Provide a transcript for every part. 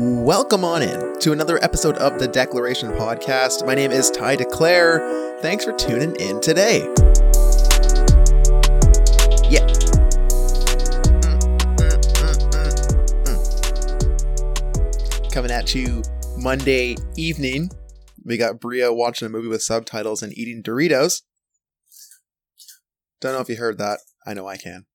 Welcome on in to another episode of the Declaration Podcast. My name is Ty Declare. Thanks for tuning in today. Yeah. Mm, mm, mm. Coming at you Monday evening. We got Bria watching a movie with subtitles and eating Doritos. Don't know if you heard that. I know I can.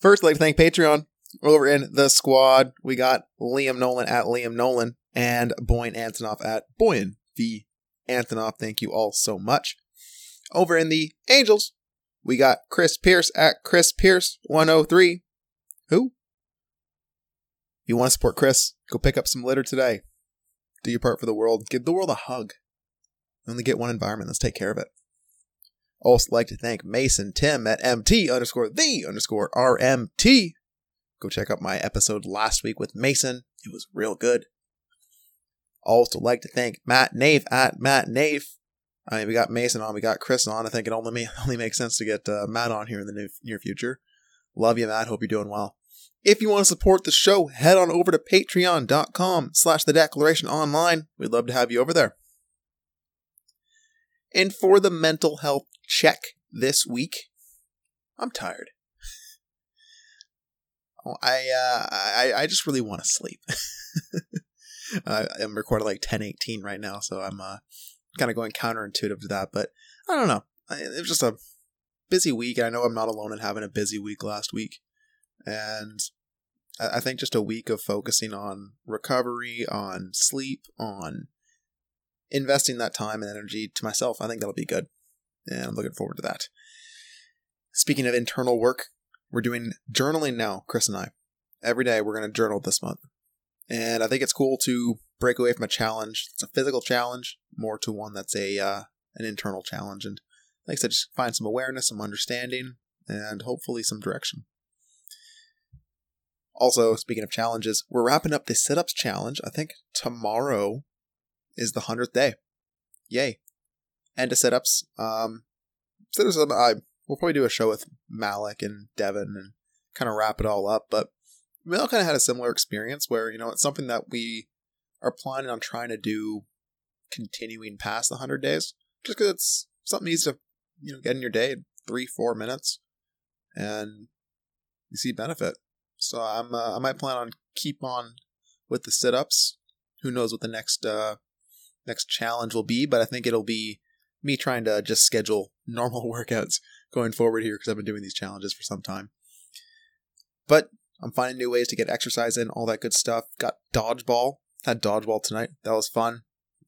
First, I'd like to thank Patreon. Over in the squad, we got Liam Nolan at Liam Nolan and Boyan Antonov at Boyan V. Antonov. Thank you all so much. Over in the Angels, we got Chris Pierce at Chris Pierce 103. Who? You want to support Chris? Go pick up some litter today. Do your part for the world. Give the world a hug. Only get one environment. Let's take care of it. Also like to thank Mason Tim at MT underscore the underscore RMT. Go check out my episode last week with Mason. It was real good. Also like to thank Matt Nave at Matt Nave. I mean, we got Mason on, we got Chris on. I think it only only makes sense to get uh, Matt on here in the near, near future. Love you, Matt. Hope you're doing well. If you want to support the show, head on over to patreon.com slash the declaration online. We'd love to have you over there. And for the mental health check this week, I'm tired. I uh, I I just really want to sleep. I'm recording like 10:18 right now, so I'm uh, kind of going counterintuitive to that. But I don't know. It was just a busy week, and I know I'm not alone in having a busy week last week. And I think just a week of focusing on recovery, on sleep, on investing that time and energy to myself, I think that'll be good. And I'm looking forward to that. Speaking of internal work, we're doing journaling now, Chris and I. Every day we're going to journal this month. And I think it's cool to break away from a challenge. It's a physical challenge, more to one that's a uh, an internal challenge. And like I said, just find some awareness, some understanding, and hopefully some direction. Also, speaking of challenges, we're wrapping up the sit ups challenge. I think tomorrow is the 100th day. Yay. And to sit ups. Um, sit ups, I, we'll probably do a show with Malik and Devin and kind of wrap it all up. But we all kind of had a similar experience where, you know, it's something that we are planning on trying to do continuing past the 100 days just because it's something easy to, you know, get in your day in three, four minutes and you see benefit. So I'm uh, I might plan on keep on with the sit ups. Who knows what the next uh, next challenge will be, but I think it'll be me trying to just schedule normal workouts going forward here because I've been doing these challenges for some time. But I'm finding new ways to get exercise in, all that good stuff. Got dodgeball. Had dodgeball tonight. That was fun.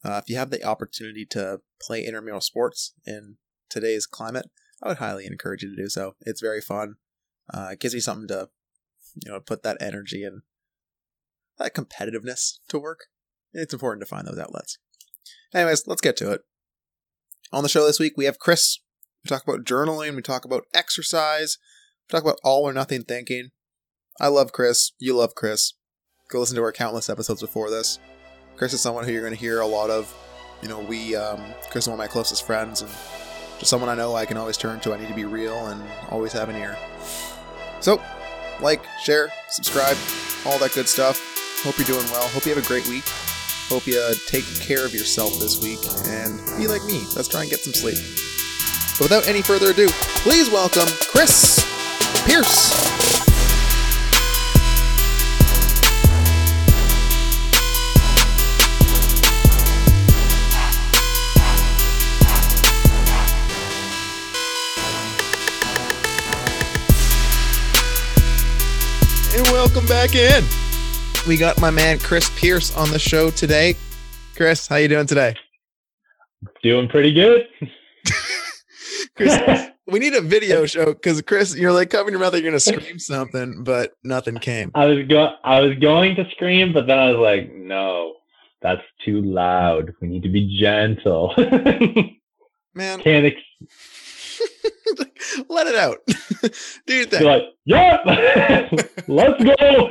Uh, if you have the opportunity to play intramural sports in today's climate, I would highly encourage you to do so. It's very fun. Uh, it gives me something to you know, put that energy and that competitiveness to work. It's important to find those outlets. Anyways, let's get to it. On the show this week, we have Chris. We talk about journaling, we talk about exercise, we talk about all or nothing thinking. I love Chris. You love Chris. Go listen to our countless episodes before this. Chris is someone who you're going to hear a lot of. You know, we, um, Chris is one of my closest friends and just someone I know I can always turn to. I need to be real and always have an ear. So, like, share, subscribe, all that good stuff. Hope you're doing well. Hope you have a great week. Hope you uh, take care of yourself this week and be like me. Let's try and get some sleep. But without any further ado, please welcome Chris Pierce. And welcome back in. We got my man Chris Pierce on the show today. Chris, how you doing today? Doing pretty good. Chris, we need a video show because Chris, you're like covering your mouth, you're gonna scream something, but nothing came. I was going, I was going to scream, but then I was like, no, that's too loud. We need to be gentle. Man, Can't ex- let it out. Do your thing. like, yeah, let's go.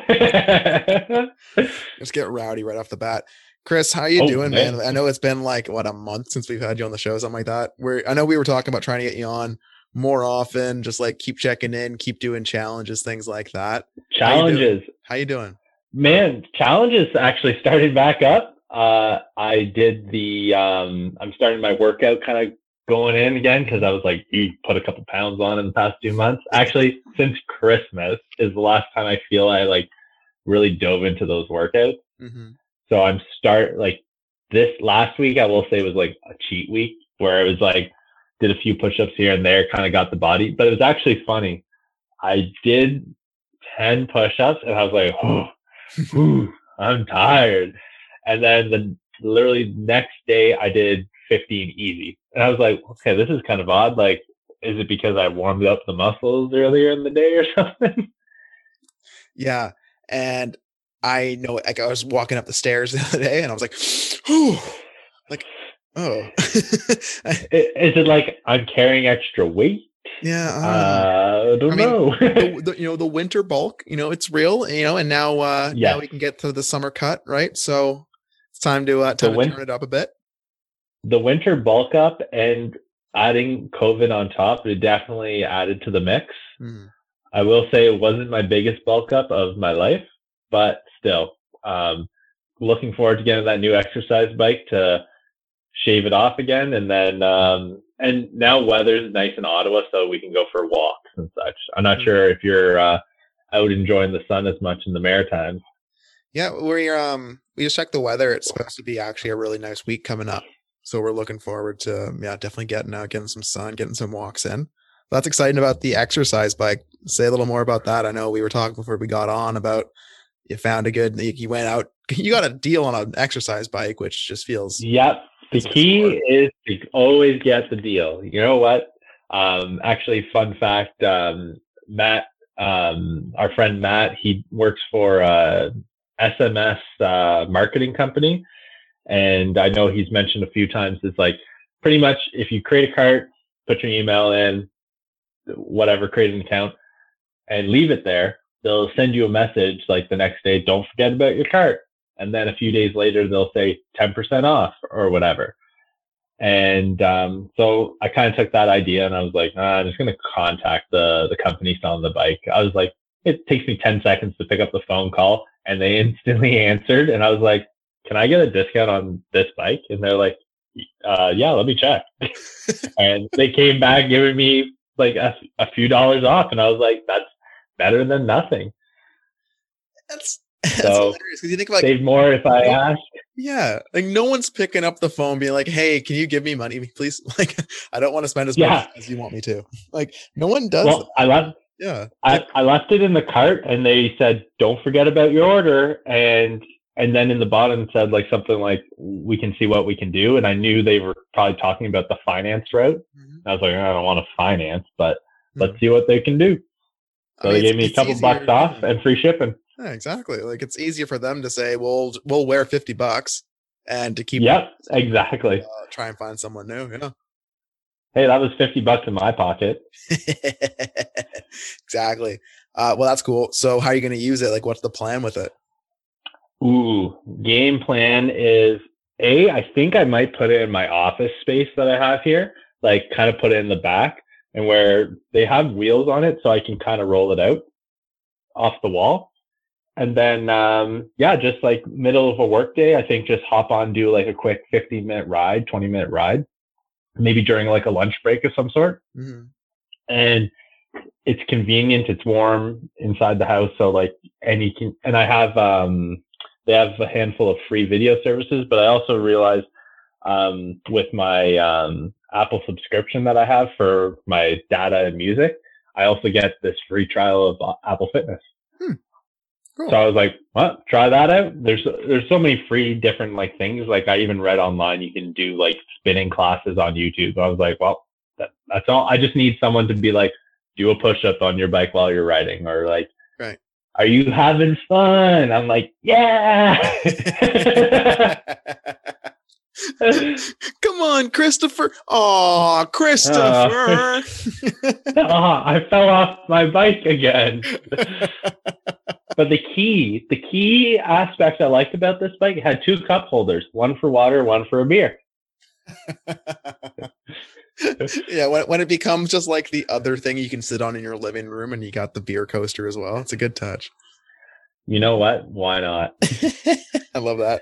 Let's get rowdy right off the bat. Chris, how you Oh, doing, man? man. I know it's been like what a month since we've had you on the show, something like that. Where I know we were talking about trying to get you on more often, just like keep checking in, keep doing challenges, things like that. Challenges. How you doing? Man, challenges actually started back up. Uh, I did the, um, I'm starting my workout kind of going in again because I was like, you put a couple pounds on in the past two months. Actually, since Christmas is the last time I feel I like really dove into those workouts. Mm-hmm. So I'm start like this last week, I will say was like a cheat week where it was like, did a few push-ups here and there, kind of got the body, but it was actually funny. I did 10 push-ups and I was like, oh, whew, I'm tired. And then the literally next day I did 15 easy. And I was like, okay, this is kind of odd. Like, is it because I warmed up the muscles earlier in the day or something? Yeah. And I know like I was walking up the stairs the other day and I was like, whew, like, oh. is it like I'm carrying extra weight? Yeah, uh, I don't I mean, know. the, the, you know the winter bulk you know it's real you know and now uh Yeah. now we can get to the summer cut right so it's time to uh The time to win- turn it up a bit the winter bulk up and adding COVID on top, it definitely added to the mix. Mhm. I will say it wasn't my biggest bulk up of my life, but still, um, looking forward to getting that new exercise bike to shave it off again. And then, um, and now weather's nice in Ottawa, so we can go for walks and such. I'm not sure if you're, uh, out enjoying the sun as much in the Maritimes. yeah we're um we just checked the weather it's supposed to be actually a really nice week coming up so we're looking forward to yeah definitely getting out getting some sun getting some walks in that's exciting about the exercise bike say a little more about that i know we were talking before we got on about you found a good you you went out you got a deal on an exercise bike which just feels Yep. The key is to always get the deal. You know what? Um, actually, fun fact, um, Matt, um, our friend Matt, he works for a SMS uh, marketing company. And I know he's mentioned a few times it's like pretty much if you create a cart, put your email in, whatever, create an account and leave it there, they'll send you a message like the next day, don't forget about your cart. And then a few days later they'll say 10% off or whatever. And um, so i kind of took that idea and i was like nah, i'm just going to contact the the company selling the bike. I was like it takes me 10 seconds to pick up the phone call and they instantly answered and i was like can i get a discount on this bike? And they're like uh, yeah let me check. And they came back giving me like a, a few dollars off and i was like that's better than nothing that's that's So, hilarious because you think about save more if i ask Yeah, like no one's picking up the phone, being like, "Hey, can you give me money, please?" Like, I don't want to spend as Yeah. much as you want me to. Like, no one does. well i left. Yeah, I, I left it in the cart and they said, don't forget about your order. And, and then in the bottom said like something like, we can see what we can do. And I knew they were probably talking about the finance route. Mhm. I was like, I don't want to finance, but Mhm. let's see what they can do. I So mean, they gave me a couple bucks off and free shipping. Yeah, exactly. Like, it's easier for them to say, "We'll we'll wear fifty bucks," and to keep Yep, exactly. uh, try and find someone new. Yeah, Hey, that was 50 bucks in my pocket. exactly. Uh, well, that's cool. So, how are you going to use it? Like, what's the plan with it? Ooh, game plan is A, I think I might put it in my office space that I have here, like kind of put it in the back and where they have wheels on it so I can kind of roll it out off the wall. And then, um, yeah, just like middle of a work day, I think just hop on, do like a quick 15 minute ride, 20 minute ride, maybe during like a lunch break of some sort Mhm. and it's convenient. It's warm inside the house, so like any can. And I have um, they have a handful of free video services, but I also realized um, with my um, Apple subscription that I have for my data and music, I also get this free trial of uh, Apple Fitness. Cool. So I was like, "What? Try that out." There's there's so many free different like things. Like I even read online you can do like spinning classes on YouTube. I was like, "Well, that, that's all. I just need someone to be like, do a push up on your bike while you're riding, or like, Right. are you having fun? I'm like, yeah. Come on, Christopher. Oh, Christopher. Ah, I fell off my bike again. but the key, the key aspect I liked about this bike, had two cup holders, one for water, one for a beer. yeah, when, when it becomes just like the other thing you can sit on in your living room and you got the beer coaster as well, it's a good touch. You know what? Why not? I love that.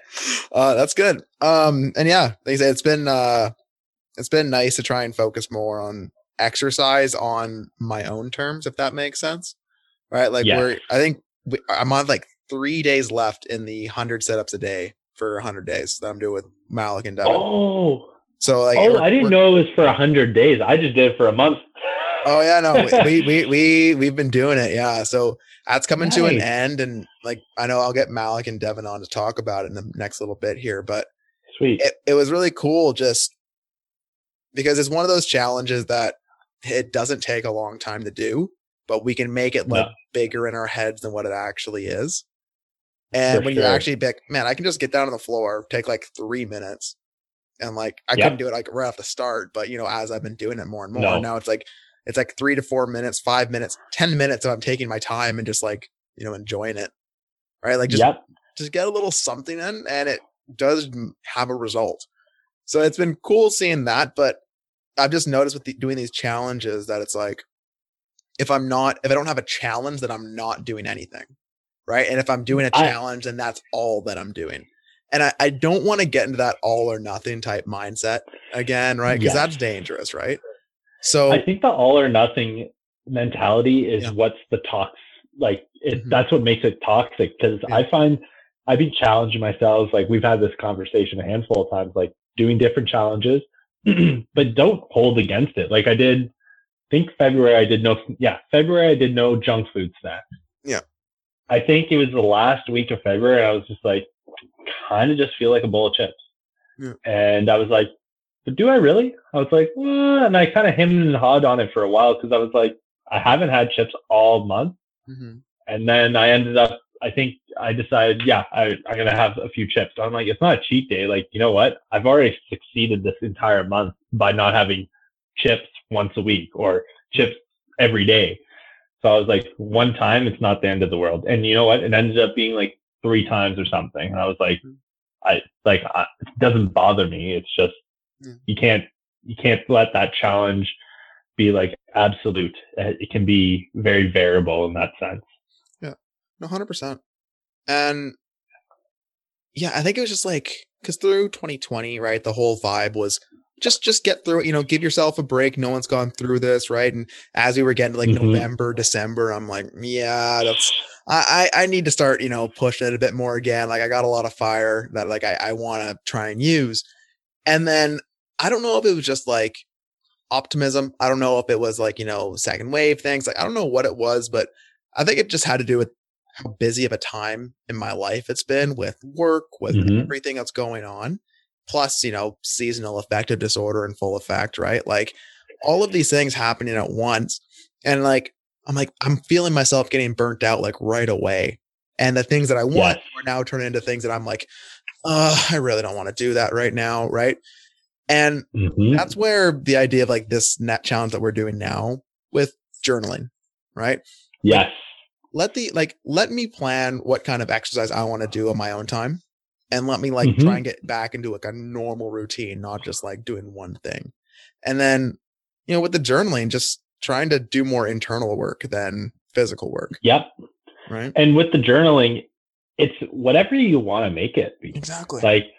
Uh, that's good. Um, and yeah, like I said, it's been uh, it's been nice to try and focus more on exercise on my own terms, if that makes sense. Right? Like Yes. we're, I think we, I'm on like three days left in the hundred setups a day for hundred days that I'm doing with Malik and Devin. Oh, so like, oh, I didn't know it was for a hundred days. I just did it for a month. Oh yeah, no, we we we we've been doing it. Yeah, so that's coming to an end, and like I know I'll get Malik and Devin on to talk about it in the next little bit here, but Sweet. it, it was really cool just because it's one of those challenges that it doesn't take a long time to do, but we can make it like No. bigger in our heads than what it actually is. And For when you sure. actually pick, man, I can just get down on the floor, take like three minutes. And like I Yep. couldn't do it like right off the start, but you know, as I've been doing it more and more, No. now it's like it's like three to four minutes, five minutes, ten minutes of I'm taking my time and just like, you know, enjoying it. Right. Like just yep. just get a little something in and it does have a result. So it's been cool seeing that, but I've just noticed with the, doing these challenges that it's like if I'm not if I don't have a challenge then I'm not doing anything. Right? And if I'm doing a challenge then that's all that I'm doing. And I, I don't want to get into that all or nothing type mindset again, right? Because Yes. that's dangerous, right? So I think the all or nothing mentality is Yeah. what's the tox like it Mhm. that's what makes it toxic because Yeah. I find I've been challenging myself like we've had this conversation a handful of times like doing different challenges but don't hold against it like I did I think February I did no yeah February I did no junk food snacks Yeah. I think it was the last week of February I was just like kind of just feel like a bowl of chips Yeah. and I was like but do I really? I was like, well, and I kind of hemmed and hawed on it for a while because I was like, I haven't had chips all month. Mhm. And then I ended up, I think I decided, yeah, I, I'm going to have a few chips. I'm like, it's not a cheat day. Like, you know what? I've already succeeded this entire month by not having chips once a week or chips every day. So I was like, one time, it's not the end of the world. And you know what? It ended up being like three times or something. And I was like, I like, I, it doesn't bother me. It's just, Yeah. you can't, you can't let that challenge be like absolute. Uh, It can be very variable in that sense. Yeah, no, hundred percent. And yeah, I think it was just like because through 2020, right, the whole vibe was just just get through it. You know, give yourself a break. No one's gone through this, right? And as we were getting to, like Mhm. November, December, I'm like, yeah, that's I, I I need to start, you know, pushing it a bit more again. Like I got a lot of fire that like I, I want to try and use. And then I don't know if it was just like optimism. I don't know if it was like, you know, second wave things. Like I don't know what it was, but I think it just had to do with how busy of a time in my life it's been with work, with Mhm. everything that's going on, plus, you know, seasonal affective disorder in full effect, right? Like all of these things happening at once. And like, I'm like, I'm feeling myself getting burnt out like right away. And the things that I want Yes. are now turning into things that I'm like, uh, I really don't want to do that right now. Right. And Mhm. that's where the idea of like this net challenge that we're doing now with journaling, right? Yes. let the like let me plan what kind of exercise I want to do on my own time and let me like Mhm. try and get back into like a normal routine, not just like doing one thing. And then, you know, with the journaling, just trying to do more internal work than physical work, Yep. right? And with the journaling, it's whatever you want to make it. Exactly. like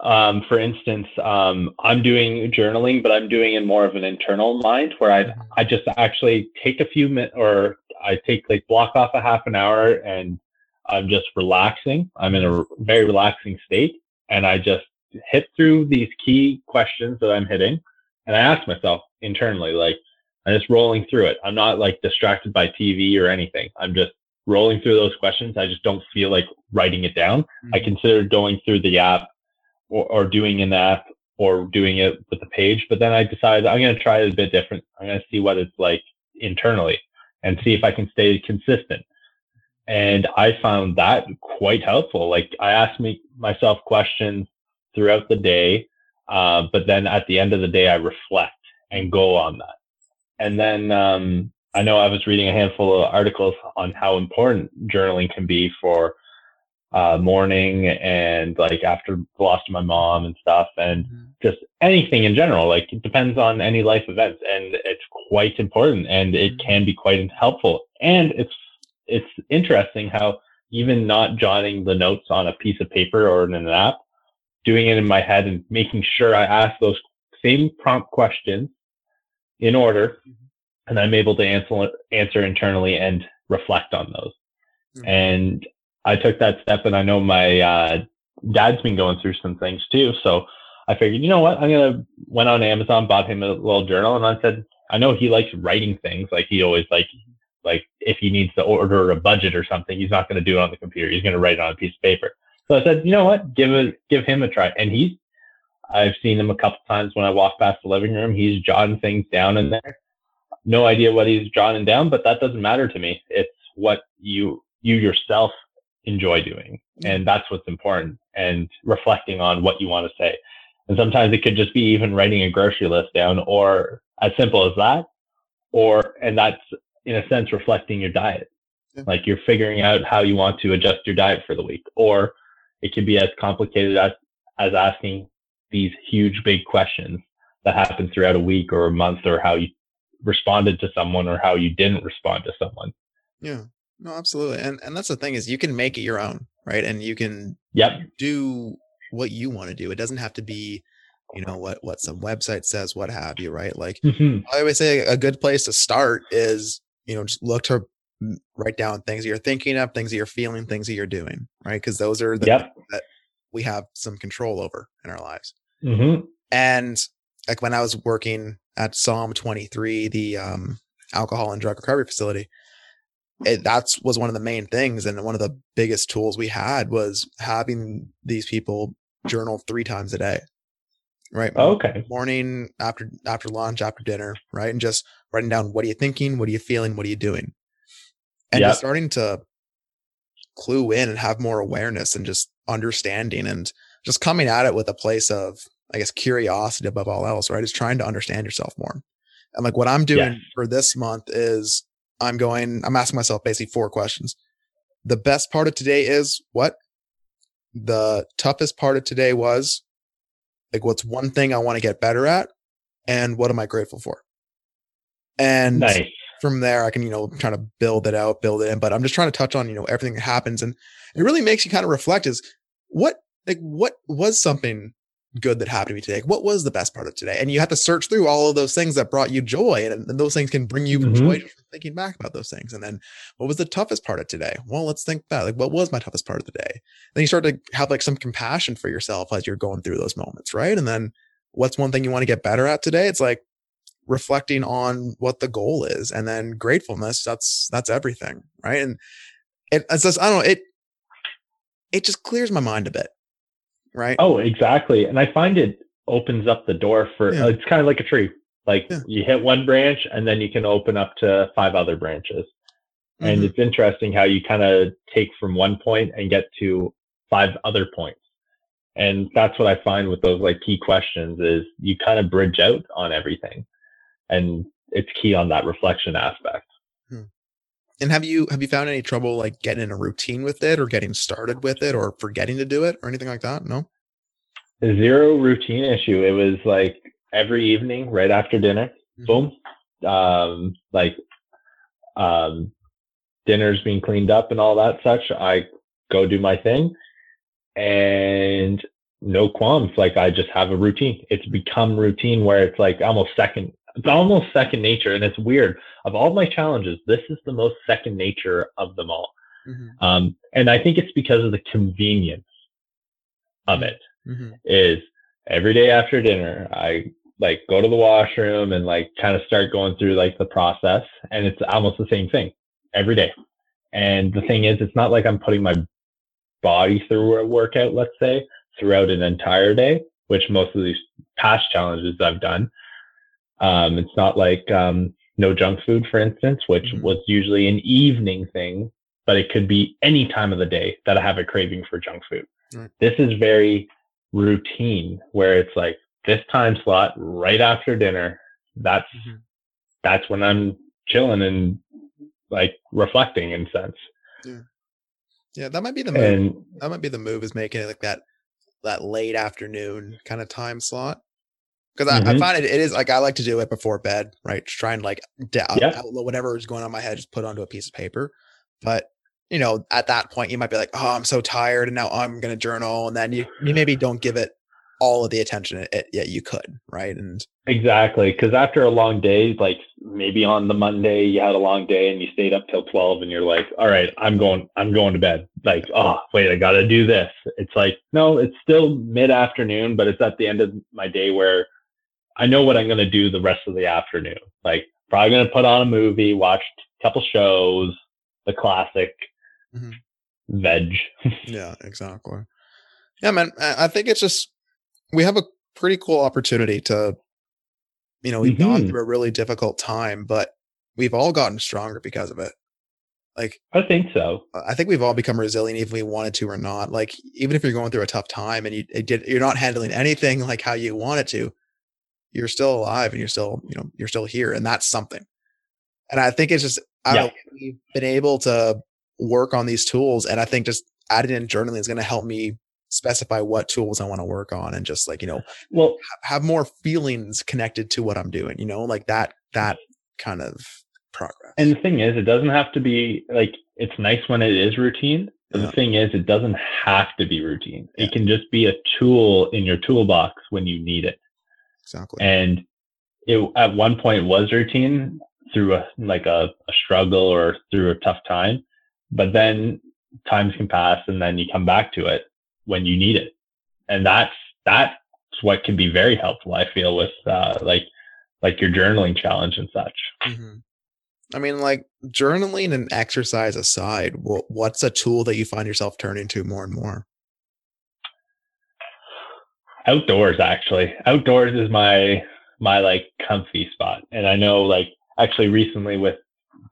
um, for instance um, i'm doing journaling but i'm doing in more of an internal mind where i Mhm. i just actually take a few minutes or i take like block off a half an hour and i'm just relaxing. I'm in a very relaxing state and i just hit through these key questions that i'm hitting and i ask myself internally like i'm just rolling through it. I'm not like distracted by tv or anything. I'm just rolling through those questions. I just don't feel like writing it down. I Mhm. considered going through the app or, or doing an app or doing it with the page, but then I decided I'm going to try it a bit different. I'm going to see what it's like internally and see if I can stay consistent. And I found that quite helpful. Like I asked me myself questions throughout the day, uh, but then at the end of the day, I reflect and go on that. And then um, I know I was reading a handful of articles on how important journaling can be for uh, mourning and like after the loss of my mom and stuff and Mhm. just anything in general. Like it depends on any life events and it's quite important and it Mhm. can be quite helpful. And it's, it's interesting how even not jotting the notes on a piece of paper or in an app, doing it in my head and making sure I ask those same prompt questions in order, and I'm able to answer answer internally and reflect on those. Mm-hmm. And I took that step, and I know my uh, dad's been going through some things too. So I figured, you know what, I'm gonna went on Amazon, bought him a little journal, and I said, I know he likes writing things. Like he always like like if he needs to order a budget or something, he's not going to do it on the computer. He's going to write it on a piece of paper. So I said, you know what, give it give him a try. And he's I've seen him a couple times when I walk past the living room. He's jotting things down in there. No idea what he's jotting down, but that doesn't matter to me. It's what you you yourself enjoy doing, and that's what's important. And reflecting on what you want to say. And sometimes it could just be even writing a grocery list down, or as simple as that, or and that's in a sense reflecting your diet. Yeah. Like you're figuring out how you want to adjust your diet for the week, or it could be as complicated as as asking these huge big questions that happen throughout a week or a month or how you responded to someone or how you didn't respond to someone. Yeah. No, absolutely. And and that's the thing is you can make it your own, right? And you can yep. do what you want to do. It doesn't have to be, you know, what what some website says, what have you, right? Like mm-hmm. I always say a good place to start is, you know, just look to write down things you're thinking of, things that you're feeling, things that you're doing, right? Because those are the yep. that we have some control over in our lives. Mm-hmm. And like when I was working at Psalm 23, the um, alcohol and drug recovery facility, it, that's was one of the main things. And one of the biggest tools we had was having these people journal three times a day. Right. okay. Morning, after after lunch, after dinner, right? And just writing down what are you thinking, what are you feeling, what are you doing? And yep. just starting to clue in and have more awareness and just understanding and just coming at it with a place of, I guess, curiosity above all else, right? Is trying to understand yourself more. And like what I'm doing yeah. for this month is I'm going, I'm asking myself basically four questions. The best part of today is what? The toughest part of today was like, what's one thing I want to get better at? And what am I grateful for? And nice. from there, I can, you know, try to build it out, build it in. But I'm just trying to touch on, you know, everything that happens. And it really makes you kind of reflect is what like what was something good that happened to me today? What was the best part of today? And you have to search through all of those things that brought you joy, and, and those things can bring you mm-hmm. joy thinking back about those things. And then, what was the toughest part of today? Well, let's think back. Like, what was my toughest part of the day? Then you start to have like some compassion for yourself as you're going through those moments, right? And then, what's one thing you want to get better at today? It's like reflecting on what the goal is, and then gratefulness. That's that's everything, right? And it, it's just I don't know it. It just clears my mind a bit right? Oh, exactly. And I find it opens up the door for yeah. uh, it's kind of like a tree. Like yeah. you hit one branch and then you can open up to five other branches. Mm-hmm. And it's interesting how you kind of take from one point and get to five other points. And that's what I find with those like key questions is you kind of bridge out on everything. And it's key on that reflection aspect. Hmm. And have you have you found any trouble like getting in a routine with it or getting started with it or forgetting to do it or anything like that? No. Zero routine issue. It was like every evening right after dinner. Mm-hmm. Boom. Um like um dinner's being cleaned up and all that such. I go do my thing and no qualms. Like I just have a routine. It's become routine where it's like almost second it's almost second nature and it's weird of all my challenges this is the most second nature of them all mm-hmm. um, and i think it's because of the convenience of it mm-hmm. is every day after dinner i like go to the washroom and like kind of start going through like the process and it's almost the same thing every day and the thing is it's not like i'm putting my body through a workout let's say throughout an entire day which most of these past challenges i've done um, it's not like um, no junk food, for instance, which mm-hmm. was usually an evening thing, but it could be any time of the day that I have a craving for junk food. This is very routine where it's like this time slot right after dinner. That's mm-hmm. that's when I'm chilling and like reflecting in sense. Yeah. Yeah, that might be the move. And, that might be the move is making it like that that late afternoon kind of time slot because I, mm-hmm. I, find it it is like I like to do it before bed, right? Just try and like da- yeah. whatever is going on in my head, just put onto a piece of paper. But you know, at that point you might be like, oh, I'm so tired and now I'm going to journal. And then you, you maybe don't give it all of the attention it, it yeah, you could. Right. And exactly. Cause after a long day, like maybe on the Monday you had a long day and you stayed up till 12 and you're like, all right, I'm going, I'm going to bed. Like, oh, wait, I got to do this. It's like, no, it's still mid afternoon, but it's at the end of my day where I know what I'm going to do the rest of the afternoon. Like probably going to put on a movie, watch a couple shows, the classic mm-hmm. veg. yeah, exactly. Yeah, man. I think it's just we have a pretty cool opportunity to, you know, we've mm-hmm. gone through a really difficult time, but we've all gotten stronger because of it. Like I think so. I think we've all become resilient, even if we wanted to or not. Like even if you're going through a tough time and you did, you're not handling anything like how you wanted to, you're still alive and you're still, you know, you're still here, and that's something. And I think it's just I yeah. we've been able to work on these tools. And I think just adding in journaling is going to help me specify what tools I want to work on and just like, you know, well, have more feelings connected to what I'm doing, you know, like that, that mm-hmm. kind of progress. And the thing is, it doesn't have to be like, it's nice when it is routine. But yeah. the thing is, it doesn't have to be routine. Yeah. It can just be a tool in your toolbox when you need it. Exactly. And it at one point was routine through a like a, a struggle or through a tough time but then times can pass and then you come back to it when you need it. And that's, that's what can be very helpful, I feel, with, uh, like, like your journaling challenge and such. Mm-hmm. I mean, like journaling and exercise aside, what's a tool that you find yourself turning to more and more? Outdoors, actually. Outdoors is my my like comfy spot, and I know like actually recently with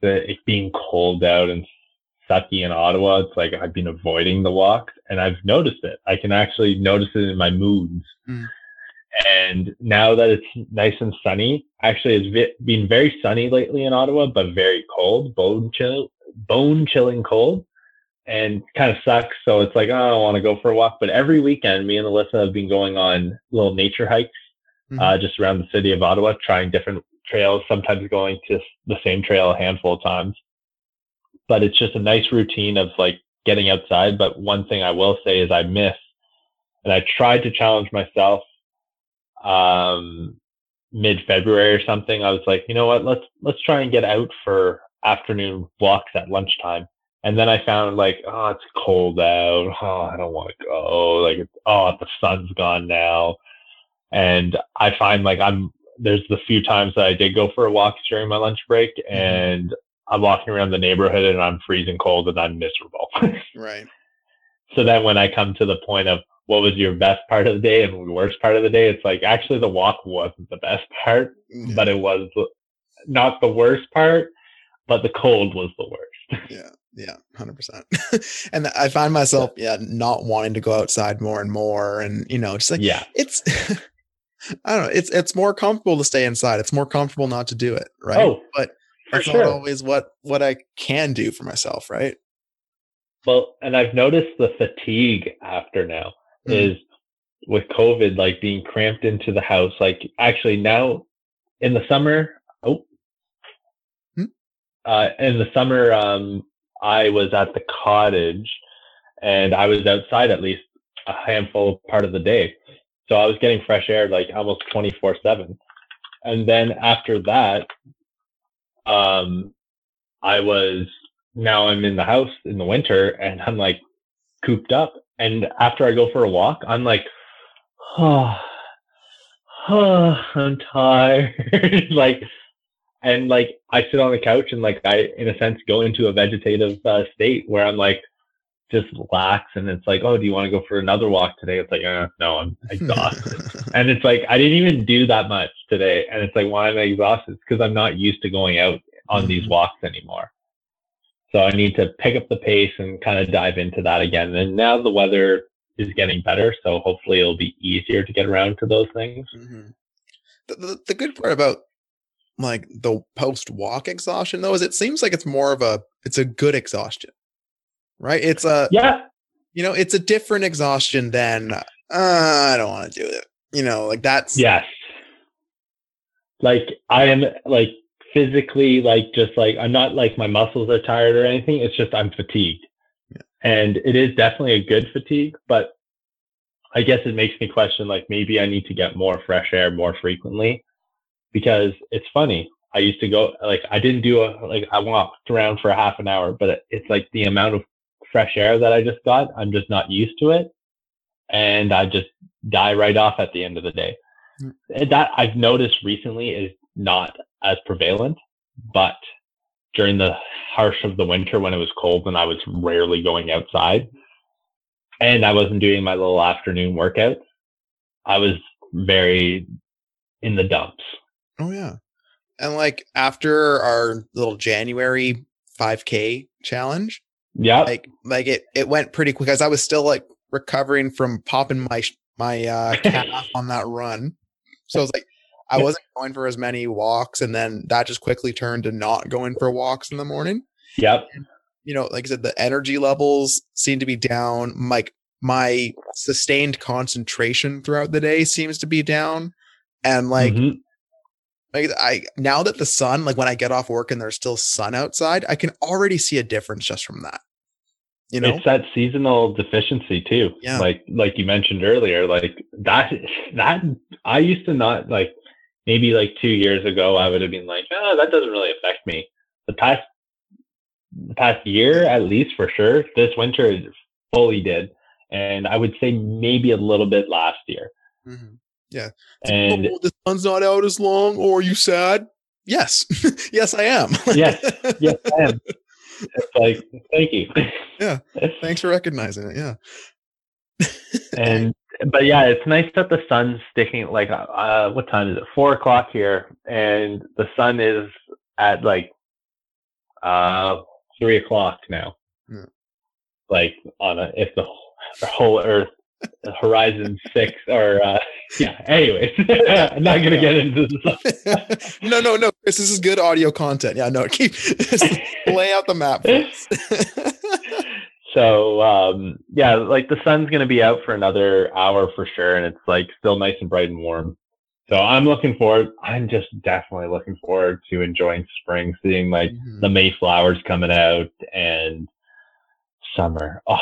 the it being cold out and sucky in Ottawa, it's like I've been avoiding the walks and I've noticed it. I can actually notice it in my moods. Mm. And now that it's nice and sunny, actually it's been very sunny lately in Ottawa, but very cold, bone chill, bone chilling cold and kind of sucks. So it's like, oh, I don't want to go for a walk. But every weekend, me and Alyssa have been going on little nature hikes mm-hmm. uh, just around the city of Ottawa, trying different trails, sometimes going to the same trail a handful of times but it's just a nice routine of like getting outside. But one thing I will say is I miss, and I tried to challenge myself um, mid February or something. I was like, you know what, let's let's try and get out for afternoon walks at lunchtime. And then I found like, oh, it's cold out. Oh, I don't want to go. Like, oh, the sun's gone now. And I find like I'm there's the few times that I did go for a walk during my lunch break, mm-hmm. and I'm walking around the neighborhood and I'm freezing cold and I'm miserable. right. So then when I come to the point of what was your best part of the day and the worst part of the day, it's like actually the walk wasn't the best part, yeah. but it was not the worst part, but the cold was the worst. yeah. Yeah, hundred percent. And I find myself, yeah, not wanting to go outside more and more, and you know, just like, yeah, it's, I don't know, it's it's more comfortable to stay inside. It's more comfortable not to do it, right? Oh, but that's sure. not always what what I can do for myself, right? Well, and I've noticed the fatigue after now mm. is with COVID, like being cramped into the house. Like actually now in the summer, oh, hmm? uh, in the summer, um, I was at the cottage and I was outside at least a handful part of the day. So I was getting fresh air like almost 24 seven. And then after that, um, I was now I'm in the house in the winter and I'm like cooped up. And after I go for a walk, I'm like, oh, oh I'm tired. like, and like I sit on the couch and like I, in a sense, go into a vegetative uh, state where I'm like just relax and it's like, oh, do you want to go for another walk today? It's like, uh, no, I'm exhausted. and it's like, I didn't even do that much today. And it's like, why am I exhausted? because I'm not used to going out on mm-hmm. these walks anymore. So I need to pick up the pace and kind of dive into that again. And now the weather is getting better. So hopefully it'll be easier to get around to those things. Mm-hmm. The, the, the good part about like the post walk exhaustion though is it seems like it's more of a it's a good exhaustion right? It's a yeah, you know, it's a different exhaustion than uh, I don't want to do it. You know, like that's yes. Like I am like physically like just like I'm not like my muscles are tired or anything. It's just I'm fatigued. Yeah. And it is definitely a good fatigue, but I guess it makes me question like maybe I need to get more fresh air more frequently because it's funny. I used to go like I didn't do a like I walked around for a half an hour, but it's like the amount of fresh air that I just got, I'm just not used to it. And I just die right off at the end of the day. Mm. That I've noticed recently is not as prevalent, but during the harsh of the winter when it was cold and I was rarely going outside and I wasn't doing my little afternoon workouts, I was very in the dumps. Oh yeah. And like after our little January 5K challenge, Yeah. like like it it went pretty quick as I was still like recovering from popping my my uh calf on that run. So I was like I wasn't going for as many walks and then that just quickly turned to not going for walks in the morning. Yep. You know, like I said the energy levels seem to be down. Like my sustained concentration throughout the day seems to be down. And like Mhm. Like I now that the sun, like when I get off work and there's still sun outside, I can already see a difference just from that. You know? it's that seasonal deficiency too. Yeah. Like like you mentioned earlier, like that that I used to not like maybe like two years ago I would have been like, oh, that doesn't really affect me. The past the past year at least for sure, this winter fully did. And I would say maybe a little bit last year. Mhm. Yeah. And oh, the sun's not out as long, or are you sad? Yes. yes, I am. Yes. yes, I am. It's like, thank you. Yeah. Thanks for recognizing it. Yeah. and but yeah, it's nice that the sun's sticking. Like, uh, what time is it? Four o'clock here, and the sun is at like uh three o'clock now. Yeah. Like on a if the whole- the whole Earth horizon six or uh yeah. Anyways, I'm not gonna get into this. no, no, no. Chris, this is good audio content. Yeah, no, keep lay out the map. so um yeah like the sun's going to be out for another hour for sure and it's like still nice and bright and warm so i'm looking forward i'm just definitely looking forward to enjoying spring seeing like Mhm. the mayflowers coming out and summer oh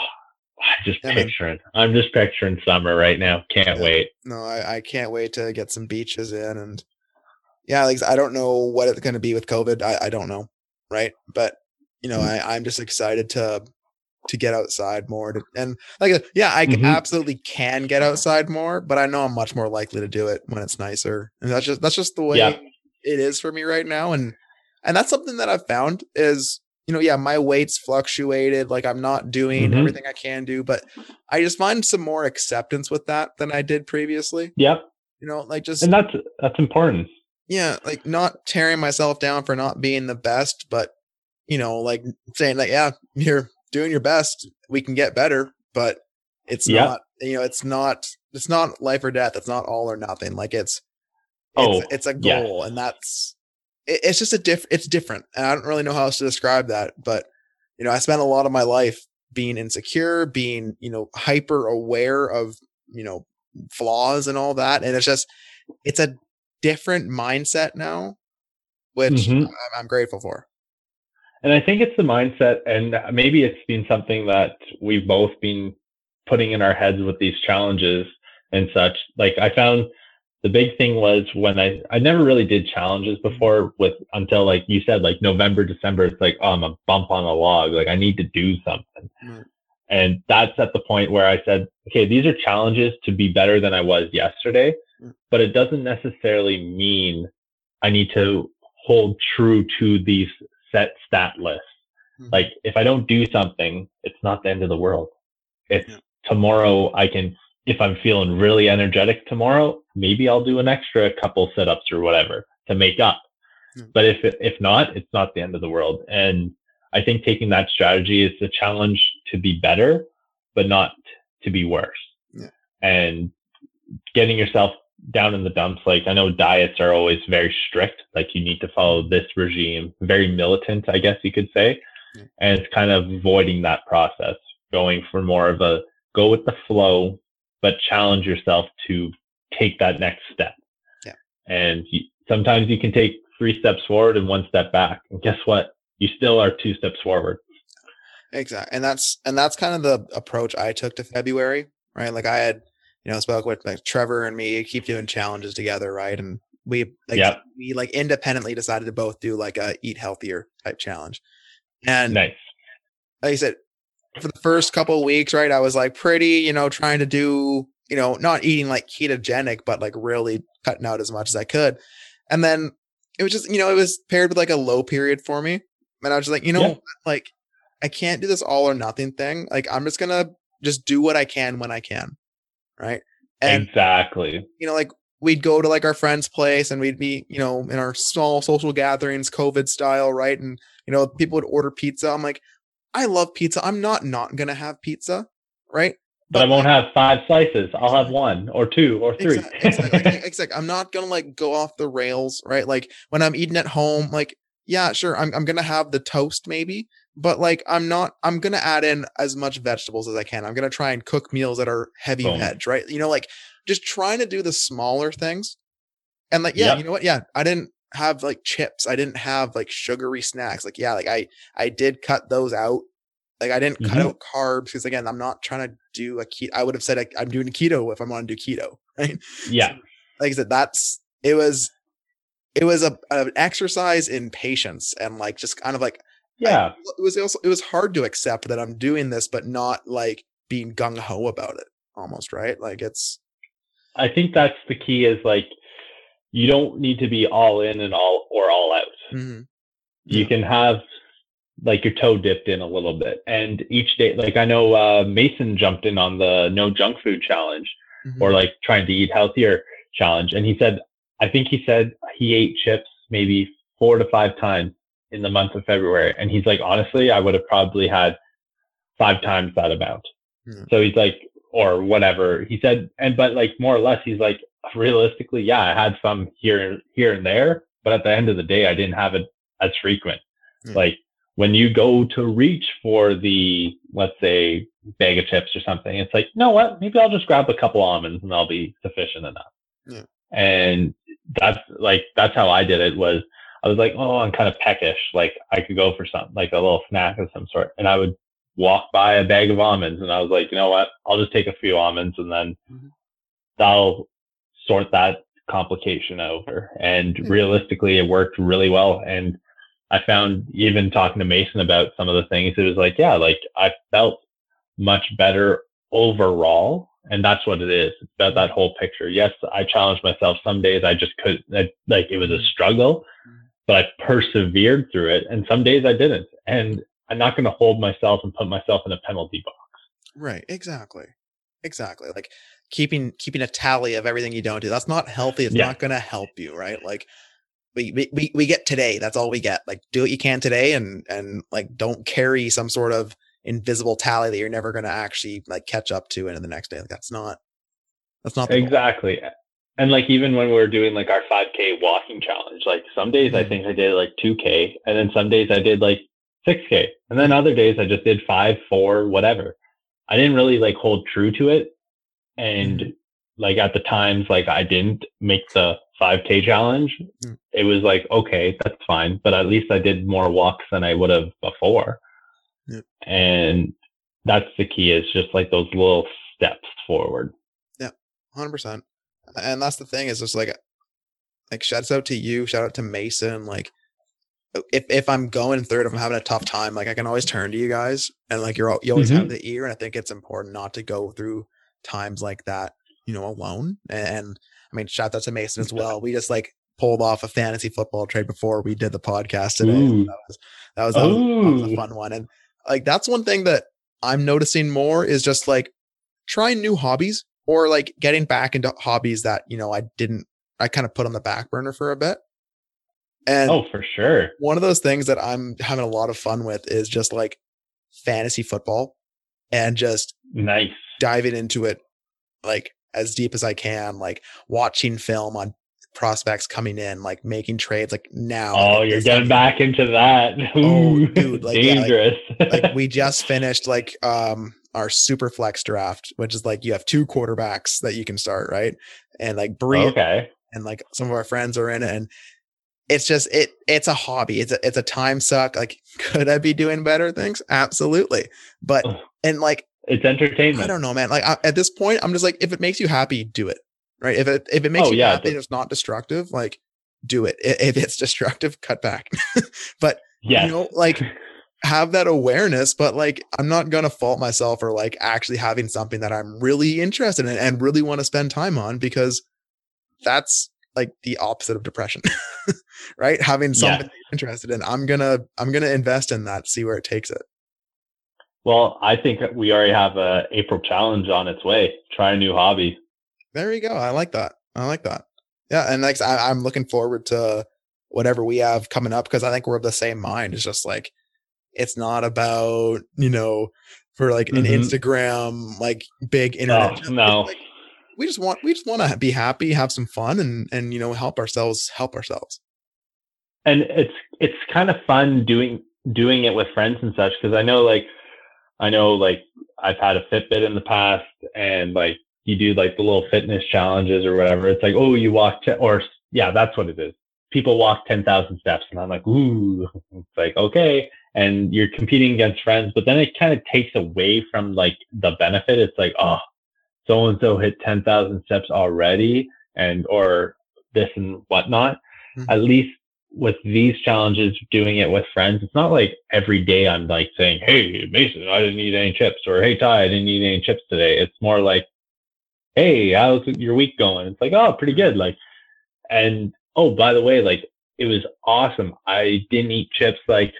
just Yeah, man. picturing i'm just picturing summer right now can't Yeah. wait no, I, I can't wait to get some beaches in and yeah, like I don't know what it's going to be with COVID. I, I don't know, right? But you know, Mm. I, I'm just excited to to get outside more. To, and like, yeah, I Mhm. absolutely can get outside more, but I know I'm much more likely to do it when it's nicer. And that's just that's just the way Yeah. it is for me right now. And and that's something that I've found is you know, yeah, my weight's fluctuated. Like I'm not doing Mhm. everything I can do, but I just find some more acceptance with that than I did previously. yep You know, like just and that's that's important yeah, like not tearing myself down for not being the best, but you know, like saying like, yeah, you're doing your best. We can get better, but it's Yeah. not. You know, it's not. It's not life or death. It's not all or nothing. Like it's. Oh, it's, it's a yeah. goal, and that's. It, it's just a diff. It's different, and I don't really know how else to describe that. But you know, I spent a lot of my life being insecure, being you know hyper aware of you know flaws and all that, and it's just it's a different mindset now, which Mhm. I'm, I'm grateful for. And I think it's the mindset, and maybe it's been something that we've both been putting in our heads with these challenges and such. Like I found the big thing was when I I never really did challenges before with until like you said like November December. It's like oh I'm a bump on a log. Like I need to do something, Right. and that's at the point where I said okay these are challenges to be better than I was yesterday, Mm. but it doesn't necessarily mean I need to hold true to these set stat lists. Mhm. Like if I don't do something, it's not the end of the world. It's Yeah. tomorrow I can if I'm feeling really energetic tomorrow, maybe I'll do an extra couple sit-ups or whatever to make up. Mm. But if if not, it's not the end of the world. And I think taking that strategy is a challenge to be better, but not to be worse. Yeah. And getting yourself down in the dumps, like I know diets are always very strict, like you need to follow this regime, very militant, I guess you could say. Yeah. And it's kind of avoiding that process, going for more of a go with the flow, but challenge yourself to take that next step. Yeah. And you, sometimes you can take three steps forward and one step back. And guess what? You still are two steps forward. Exactly. And that's and that's kind of the approach I took to February, right? Like I had, you know, spoke with like Trevor and me keep doing challenges together, right? And we like Yep. we like independently decided to both do like a eat healthier type challenge. And Nice. like I said, for the first couple of weeks, right, I was like pretty, you know, trying to do, you know, not eating like ketogenic, but like really cutting out as much as I could. And then it was just, you know, it was paired with like a low period for me. And I was just like, you know, Yeah. like I can't do this all or nothing thing. Like I'm just gonna just do what I can when I can. Right. And exactly. you know, like we'd go to like our friend's place and we'd be, you know, in our small social gatherings, COVID style, right? And you know, people would order pizza. I'm like, I love pizza. I'm not not gonna have pizza, right? But I won't have five slices. I'll have one or two or three. Exactly. Exactly. exactly. I'm not gonna like go off the rails, right? Like when I'm eating at home, like yeah, sure, I'm I'm gonna have the toast maybe, but like I'm not. I'm gonna add in as much vegetables as I can. I'm gonna try and cook meals that are heavy Boom. veg, right? You know, like just trying to do the smaller things, and like yeah, Yep. you know what? Yeah, I didn't have like chips. I didn't have like sugary snacks. Like yeah, like I I did cut those out. Like I didn't cut Mhm. out carbs because again, I'm not trying to do a keto. I would have said like, I'm doing keto if I want to do keto, right? yeah. like I said, that's it was it was a an exercise in patience and like just kind of like Yeah. it was also it was hard to accept that I'm doing this, but not like being gung ho about it. Almost right, like it's I think that's the key is like you don't need to be all in and all or all out. mhm, You can have like your toe dipped in a little bit. And each day like I know uh Mason jumped in on the no junk food challenge mhm, or like trying to eat healthier challenge. And he said I think he said he ate chips maybe four to five times in the month of February. And he's like, honestly, I would have probably had five times that amount. Yeah. So he's like, or whatever. He said, and but like more or less, he's like, realistically, yeah, I had some here here and there, but at the end of the day, I didn't have it as frequent. Yeah. Like when you go to reach for the let's say bag of chips or something, it's like, you know what? Maybe I'll just grab a couple almonds and I'll be sufficient enough. Yeah. And that's like that's how I did it was I was like, oh, I'm kind of peckish. Like I could go for something like a little snack of some sort. And I would walk by a bag of almonds and I was like, you know what? I'll just take a few almonds and then Mhm. that'll sort that complication over. And Yeah. realistically, it worked really well. And I found even talking to Mason about some of the things, it was like, yeah, like I felt much better overall. And that's what it is. It's about that whole picture. Yes, I challenged myself. Some days I just couldn't, I- like it was a struggle, Mhm. but I persevered through it. And some days I didn't. And I'm not going to hold myself and put myself in a penalty box. right, exactly, exactly. Like keeping keeping a tally of everything you don't do. That's not healthy. It's Yeah. not going to help you, right? Like we, we we get today. That's all we get. Like do what you can today, and and like don't carry some sort of invisible tally that you're never going to actually like catch up to into the next day. Like that's not that's not the goal. Exactly. And like even when we were doing like our 5K walking challenge, like some days I Mhm. think I did like 2K, and then some days I did like 6K, and then other days I just did five, four, whatever. I didn't really like hold true to it, and Mhm. like at the times like I didn't make the 5K challenge. Mm. It was like okay, that's fine, but at least I did more walks than I would have before, Yeah. and that's the key. Is just like those little steps forward. Yeah, hundred percent. And that's the thing is just like, like shouts out to you, shout out to Mason. Like, if if I'm going third, if I'm mm-hmm. having a tough time, like I can always turn to you guys, and like you're you always have mm-hmm. the ear. And I think it's important not to go through times like that, you know, alone. And, I mean, shout out to Mason as well. We just like pulled off a fantasy football trade before we did the podcast today. That was that was, that was, that was a fun one. And like that's one thing that I'm noticing more is just like trying new hobbies or like getting back into hobbies that, you know, I didn't I kind of put on the back burner for a bit. And Oh, for sure. one of those things that I'm having a lot of fun with is just like fantasy football and just Nice. diving into it like as deep as I can, like watching film on prospects coming in, like making trades like now. Oh, like, you're getting time- back into that. Oh, dude, like, yeah, like- dangerous. like we just finished like um our super flex draft, which is like you have two quarterbacks that you can start, right? And like Bree okay. and like some of our friends are in it and it's just it it's a hobby. It's a it's a time suck. Like, could I be doing better things? Absolutely. But and like it's entertainment. I don't know, man. Like I, at this point, I'm just like, if it makes you happy, do it. Right. If it if it makes Oh, you yeah, happy and it's not destructive, like do it. If it's destructive, cut back. but yeah. you know, like have that awareness, but like I'm not gonna fault myself for like actually having something that I'm really interested in and really want to spend time on because that's like the opposite of depression. right? Having something you're interested in. I'm gonna I'm gonna invest in that, see where it takes it. Well, I think we already have a April challenge on its way. Try a new hobby. There you go. I like that. I like that. Yeah, and like I, I'm looking forward to whatever we have coming up because I think we're of the same mind. It's just like it's not about you know for like an Mhm. Instagram like big internet. Oh, no. like, we just want we just want to be happy, have some fun, and and you know help ourselves help ourselves. and it's it's kind of fun doing doing it with friends and such because I know like I know like I've had a Fitbit in the past and like you do like the little fitness challenges or whatever. It's like oh you walk te- or yeah that's what it is. People walk ten thousand steps and I'm like ooh it's like okay and you're competing against friends but then it kind of takes away from like the benefit. It's like oh so and so hit ten thousand steps already and or this and whatnot. Mhm. At least with these challenges, doing it with friends, it's not like every day I'm like saying, Hey, Mason, I didn't eat any chips, or Hey, Ty, I didn't eat any chips today. It's more like, Hey, how's your week going? It's like, Oh, pretty good. Like, and oh, by the way, like, it was awesome. I didn't eat chips like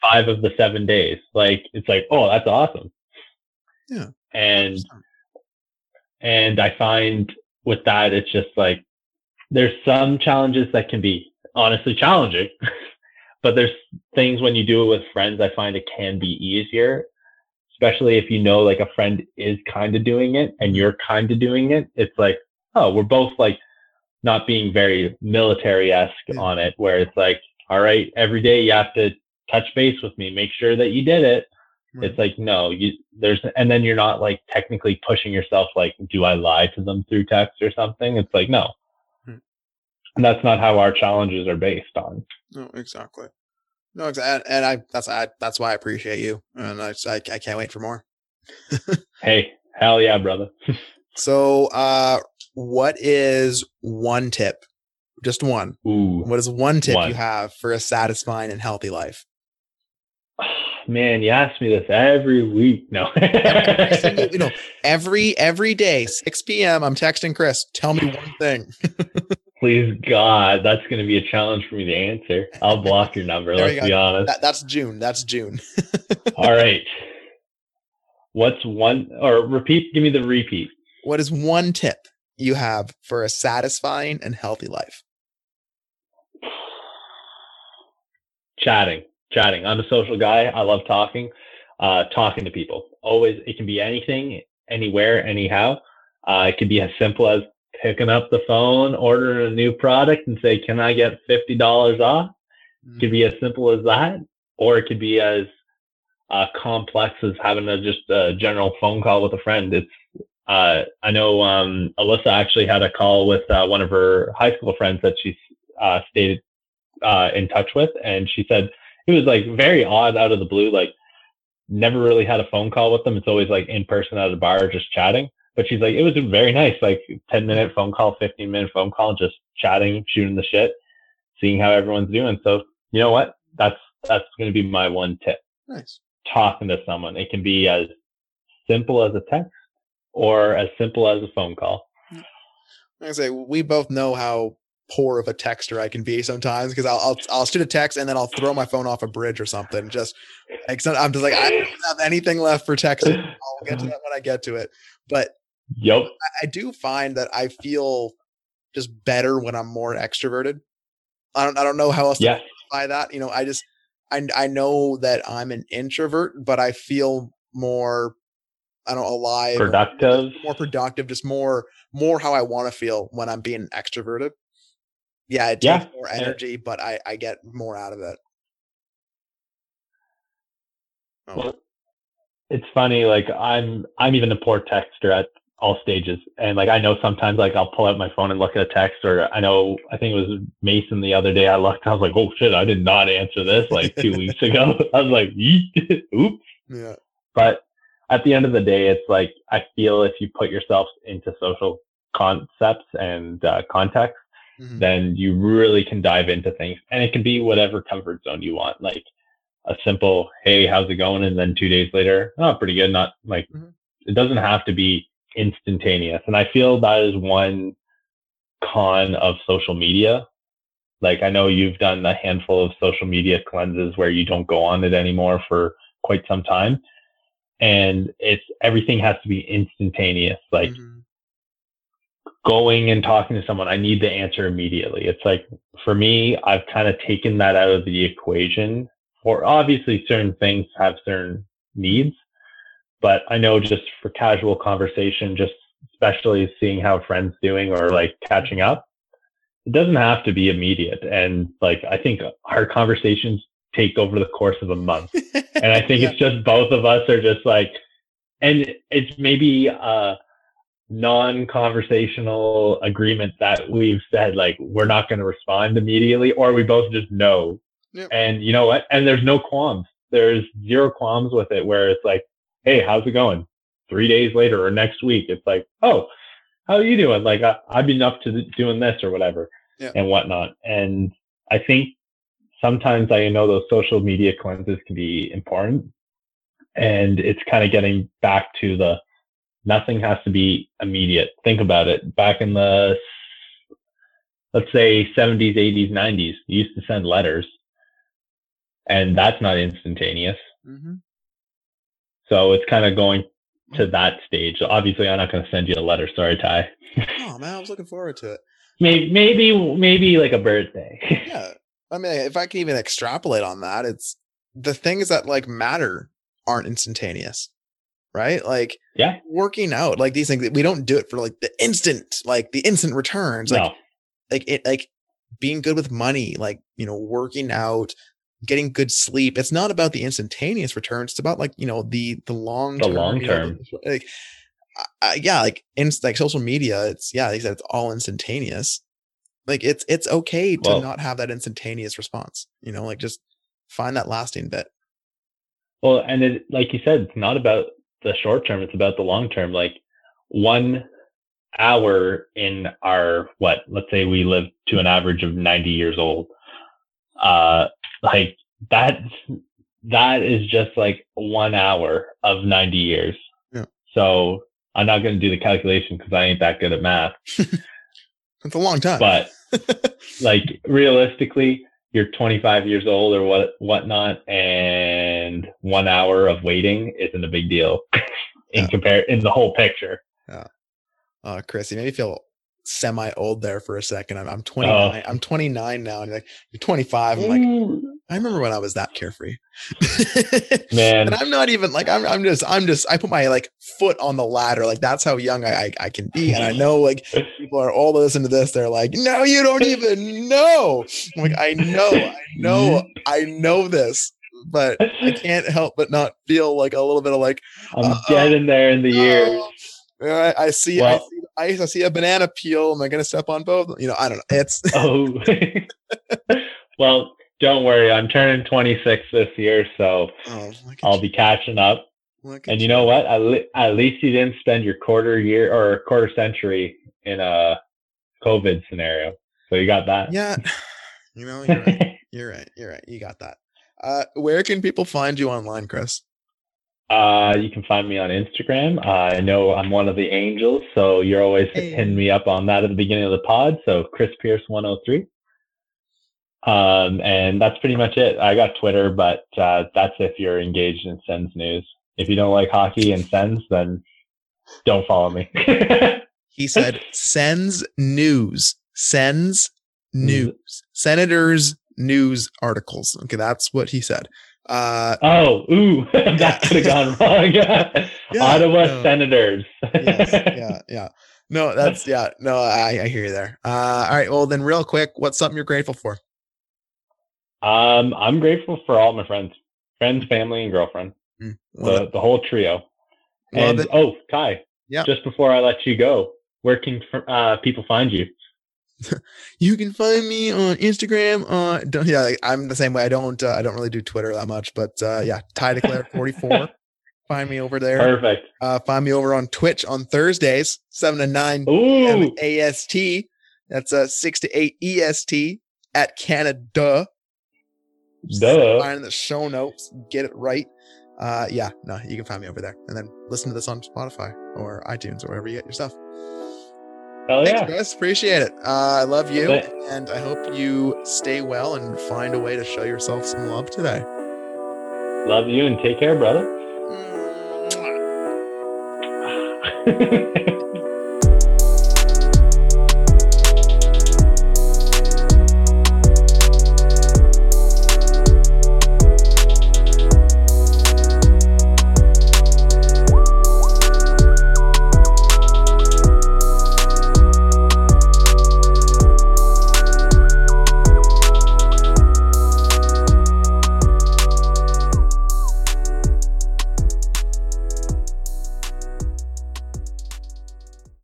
five of the seven days. Like, it's like, Oh, that's awesome. Yeah. And, and I find with that, it's just like, there's some challenges that can be honestly challenging, but there's things when you do it with friends, I find it can be easier, especially if you know like a friend is kind of doing it and you're kind of doing it. It's like, oh, we're both like not being very military esque Yeah. on it, where it's like, all right, every day you have to touch base with me, make sure that you did it. It's like, no, you, there's, and then you're not like technically pushing yourself, like, do I lie to them through text or something? It's like, no. Hmm. And that's not how our challenges are based on. No, exactly. No, exactly. And I that's I that's why I appreciate you, and I I, I can't wait for more. Hey, hell yeah, brother. So, uh, what is one tip? Just one. Ooh, What is one tip One. you have for a satisfying and healthy life? Man, you ask me this every week. No. Every you know, every every day, 6 p.m. I'm texting Chris. Tell me one thing. Please God, that's going to be a challenge for me to answer. I'll block your number. Let's you be honest. That, that's June. That's June. All right. What's one or repeat? Give me the repeat. What is one tip you have for a satisfying and healthy life? chatting chatting. I'm a social guy. I love talking uh talking to people. Always it can be anything anywhere anyhow. Uh it can be as simple as picking up the phone ordering a new product and say can i get $50 off? It could be as simple as that or it could be as uh, complex as having a just a general phone call with a friend. It's uh, I know um, Alyssa actually had a call with uh, one of her high school friends that she uh, stayed uh, in touch with, and she said it was like very odd out of the blue. Like never really had a phone call with them. It's always like in person at a bar, just chatting. But she's like, it was very nice, like ten minute phone call, fifteen minute phone call, just chatting, shooting the shit, seeing how everyone's doing. So you know what? That's that's going to be my one tip. Nice. Talking to someone, it can be as simple as a text or as simple as a phone call. Like I say, we both know how poor of a texter I can be sometimes because I'll, I'll I'll shoot a text and then I'll throw my phone off a bridge or something. Just like I'm just like I don't have anything left for texting. I'll get to that when I get to it. But Yep. I, I do find that I feel just better when I'm more extroverted. I don't I don't know how else Yes. to by that. You know, I just I I know that I'm an introvert, but I feel more I don't alive, Productive. more productive, just more more how I want to feel when I'm being extroverted. Yeah, it takes Yeah, more energy, but I I get more out of it. Oh, Well, it's funny. Like I'm, I'm even a poor texter at all stages. And like I know sometimes like I'll pull out my phone and look at a text or I know I think it was Mason the other day I looked I was like, Oh shit, I did not answer this like two weeks ago. I was like, oops. Yeah. But at the end of the day, it's like I feel if you put yourself into social concepts and uh, context, Mhm. then you really can dive into things and it can be whatever comfort zone you want. Like a simple, Hey, how's it going? And then two days later, oh, pretty good. Not like Mhm. it doesn't have to be instantaneous. And I feel that is one con of social media. Like I know you've done a handful of social media cleanses where you don't go on it anymore for quite some time. And it's everything has to be instantaneous. Like Mhm. Going and talking to someone, I need the answer immediately. It's like for me, I've kind of taken that out of the equation. For obviously, certain things have certain needs, but I know just for casual conversation, just especially seeing how friends doing or like catching up, it doesn't have to be immediate. And like I think our conversations take over the course of a month and I think Yeah. it's just both of us are just like, and it's maybe a non-conversational agreement that we've said like we're not going to respond immediately, or we both just know. Yep. And you know what? And there's no qualms. There's zero qualms with it. Where it's like, hey, how's it going? Three days later or next week, it's like, oh, how are you doing? Like I, I've been up to doing this or whatever, Yeah. and whatnot. And I think sometimes I know those social media cleanses can be important. And it's kind of getting back to the nothing has to be immediate. Think about it. Back in the, let's say 70s, 80s, 90s, you used to send letters and that's not instantaneous. Mhm. So it's kind of going to that stage. Obviously, I'm not going to send you a letter. Sorry, Ty. Oh man, I was looking forward to it. maybe, maybe, maybe like a birthday. Yeah. I mean, if I can even extrapolate on that, it's the things that like matter aren't instantaneous, right? Like yeah. working out, like these things, we don't do it for like the instant, like the instant returns. Like, No. like it, like being good with money, like, you know, working out, getting good sleep. It's not about the instantaneous returns. It's about like, you know, the, the long The term, long you know, term. like, yeah, like in like social media, it's yeah, they said it's all instantaneous. Like it's it's okay to Well- not have that instantaneous response. You know, like just find that lasting bit. Well, and it, like you said, it's not about the short term. It's about the long term. Like one hour in our, what, let's say we live to an average of 90 years old. Uh, like that, that is just like one hour of 90 years. Yeah. So I'm not going to do the calculation because I ain't that good at math, It's a long time. but like realistically, you're 25 years old or what whatnot, and one hour of waiting isn't a big deal in Yeah. compare in the whole picture. uh Chris, you made me feel semi old there for a second. I'm, I'm 29. I'm 29 now, and you're like you're 25. I'm like, I remember when I was that carefree. man, and I'm not even like I'm. I'm just. I'm just. I put my like foot on the ladder. Like that's how young I I, I can be. And I know like people are all listening to this. They're like, no, you don't even know. I'm like I know. I know. I know this. But I can't help but not feel like a little bit of like I'm uh, getting there in the years. oh, all right, I see, I see ice. I see a banana peel. Am I going to step on both? You know, I don't know. It's Oh, well, don't worry. I'm turning 26 this year, so oh, I'll you, be catching up. look And you know what? At, le- at least you didn't spend your quarter year or quarter century in a COVID scenario. So you got that. Yeah, you know, you're right. You're right. You're right. You got that. Uh, where can people find you online, Chris? uh, you can find me on Instagram. Uh, I know I'm one of the angels, so you're always Hey. hitting me up on that at the beginning of the pod. So Chris Pierce 103. Um, and that's pretty much it. I got Twitter, but uh, that's if you're engaged in Sens news. If you don't like hockey and Sens, then don't follow me. He said, "Sends news. Sends news. Senators news articles." Okay, that's what he said. Uh, Oh, ooh, that could have gone wrong. Yeah, Ottawa no. Senators. yes, yeah, yeah. No, that's yeah. No, I, I hear you there. Uh, all right. Well, then, real quick, what's something you're grateful for? Um, I'm grateful for all my friends, friends, family, and girlfriend, Mm, the, the whole trio. Love and it. oh, Kai, Yeah. Just before I let you go, where can uh, people find you? you can find me on Instagram. Uh, yeah, like, I'm the same way. I don't. Uh, I don't really do Twitter that much, but uh, yeah, Ty Declare 44. find me over there. Perfect. Uh, find me over on Twitch on Thursdays, seven to nine. AST. That's uh six to eight EST at Canada. Duh. Find in the show notes. Get it right. Uh, yeah, no, you can find me over there, and then listen to this on Spotify or iTunes or wherever you get your stuff. Hell Thanks, yeah. guys. Appreciate it. Uh, I love you, and I hope you stay well and find a way to show yourself some love today. Love you and take care, brother. Mwah.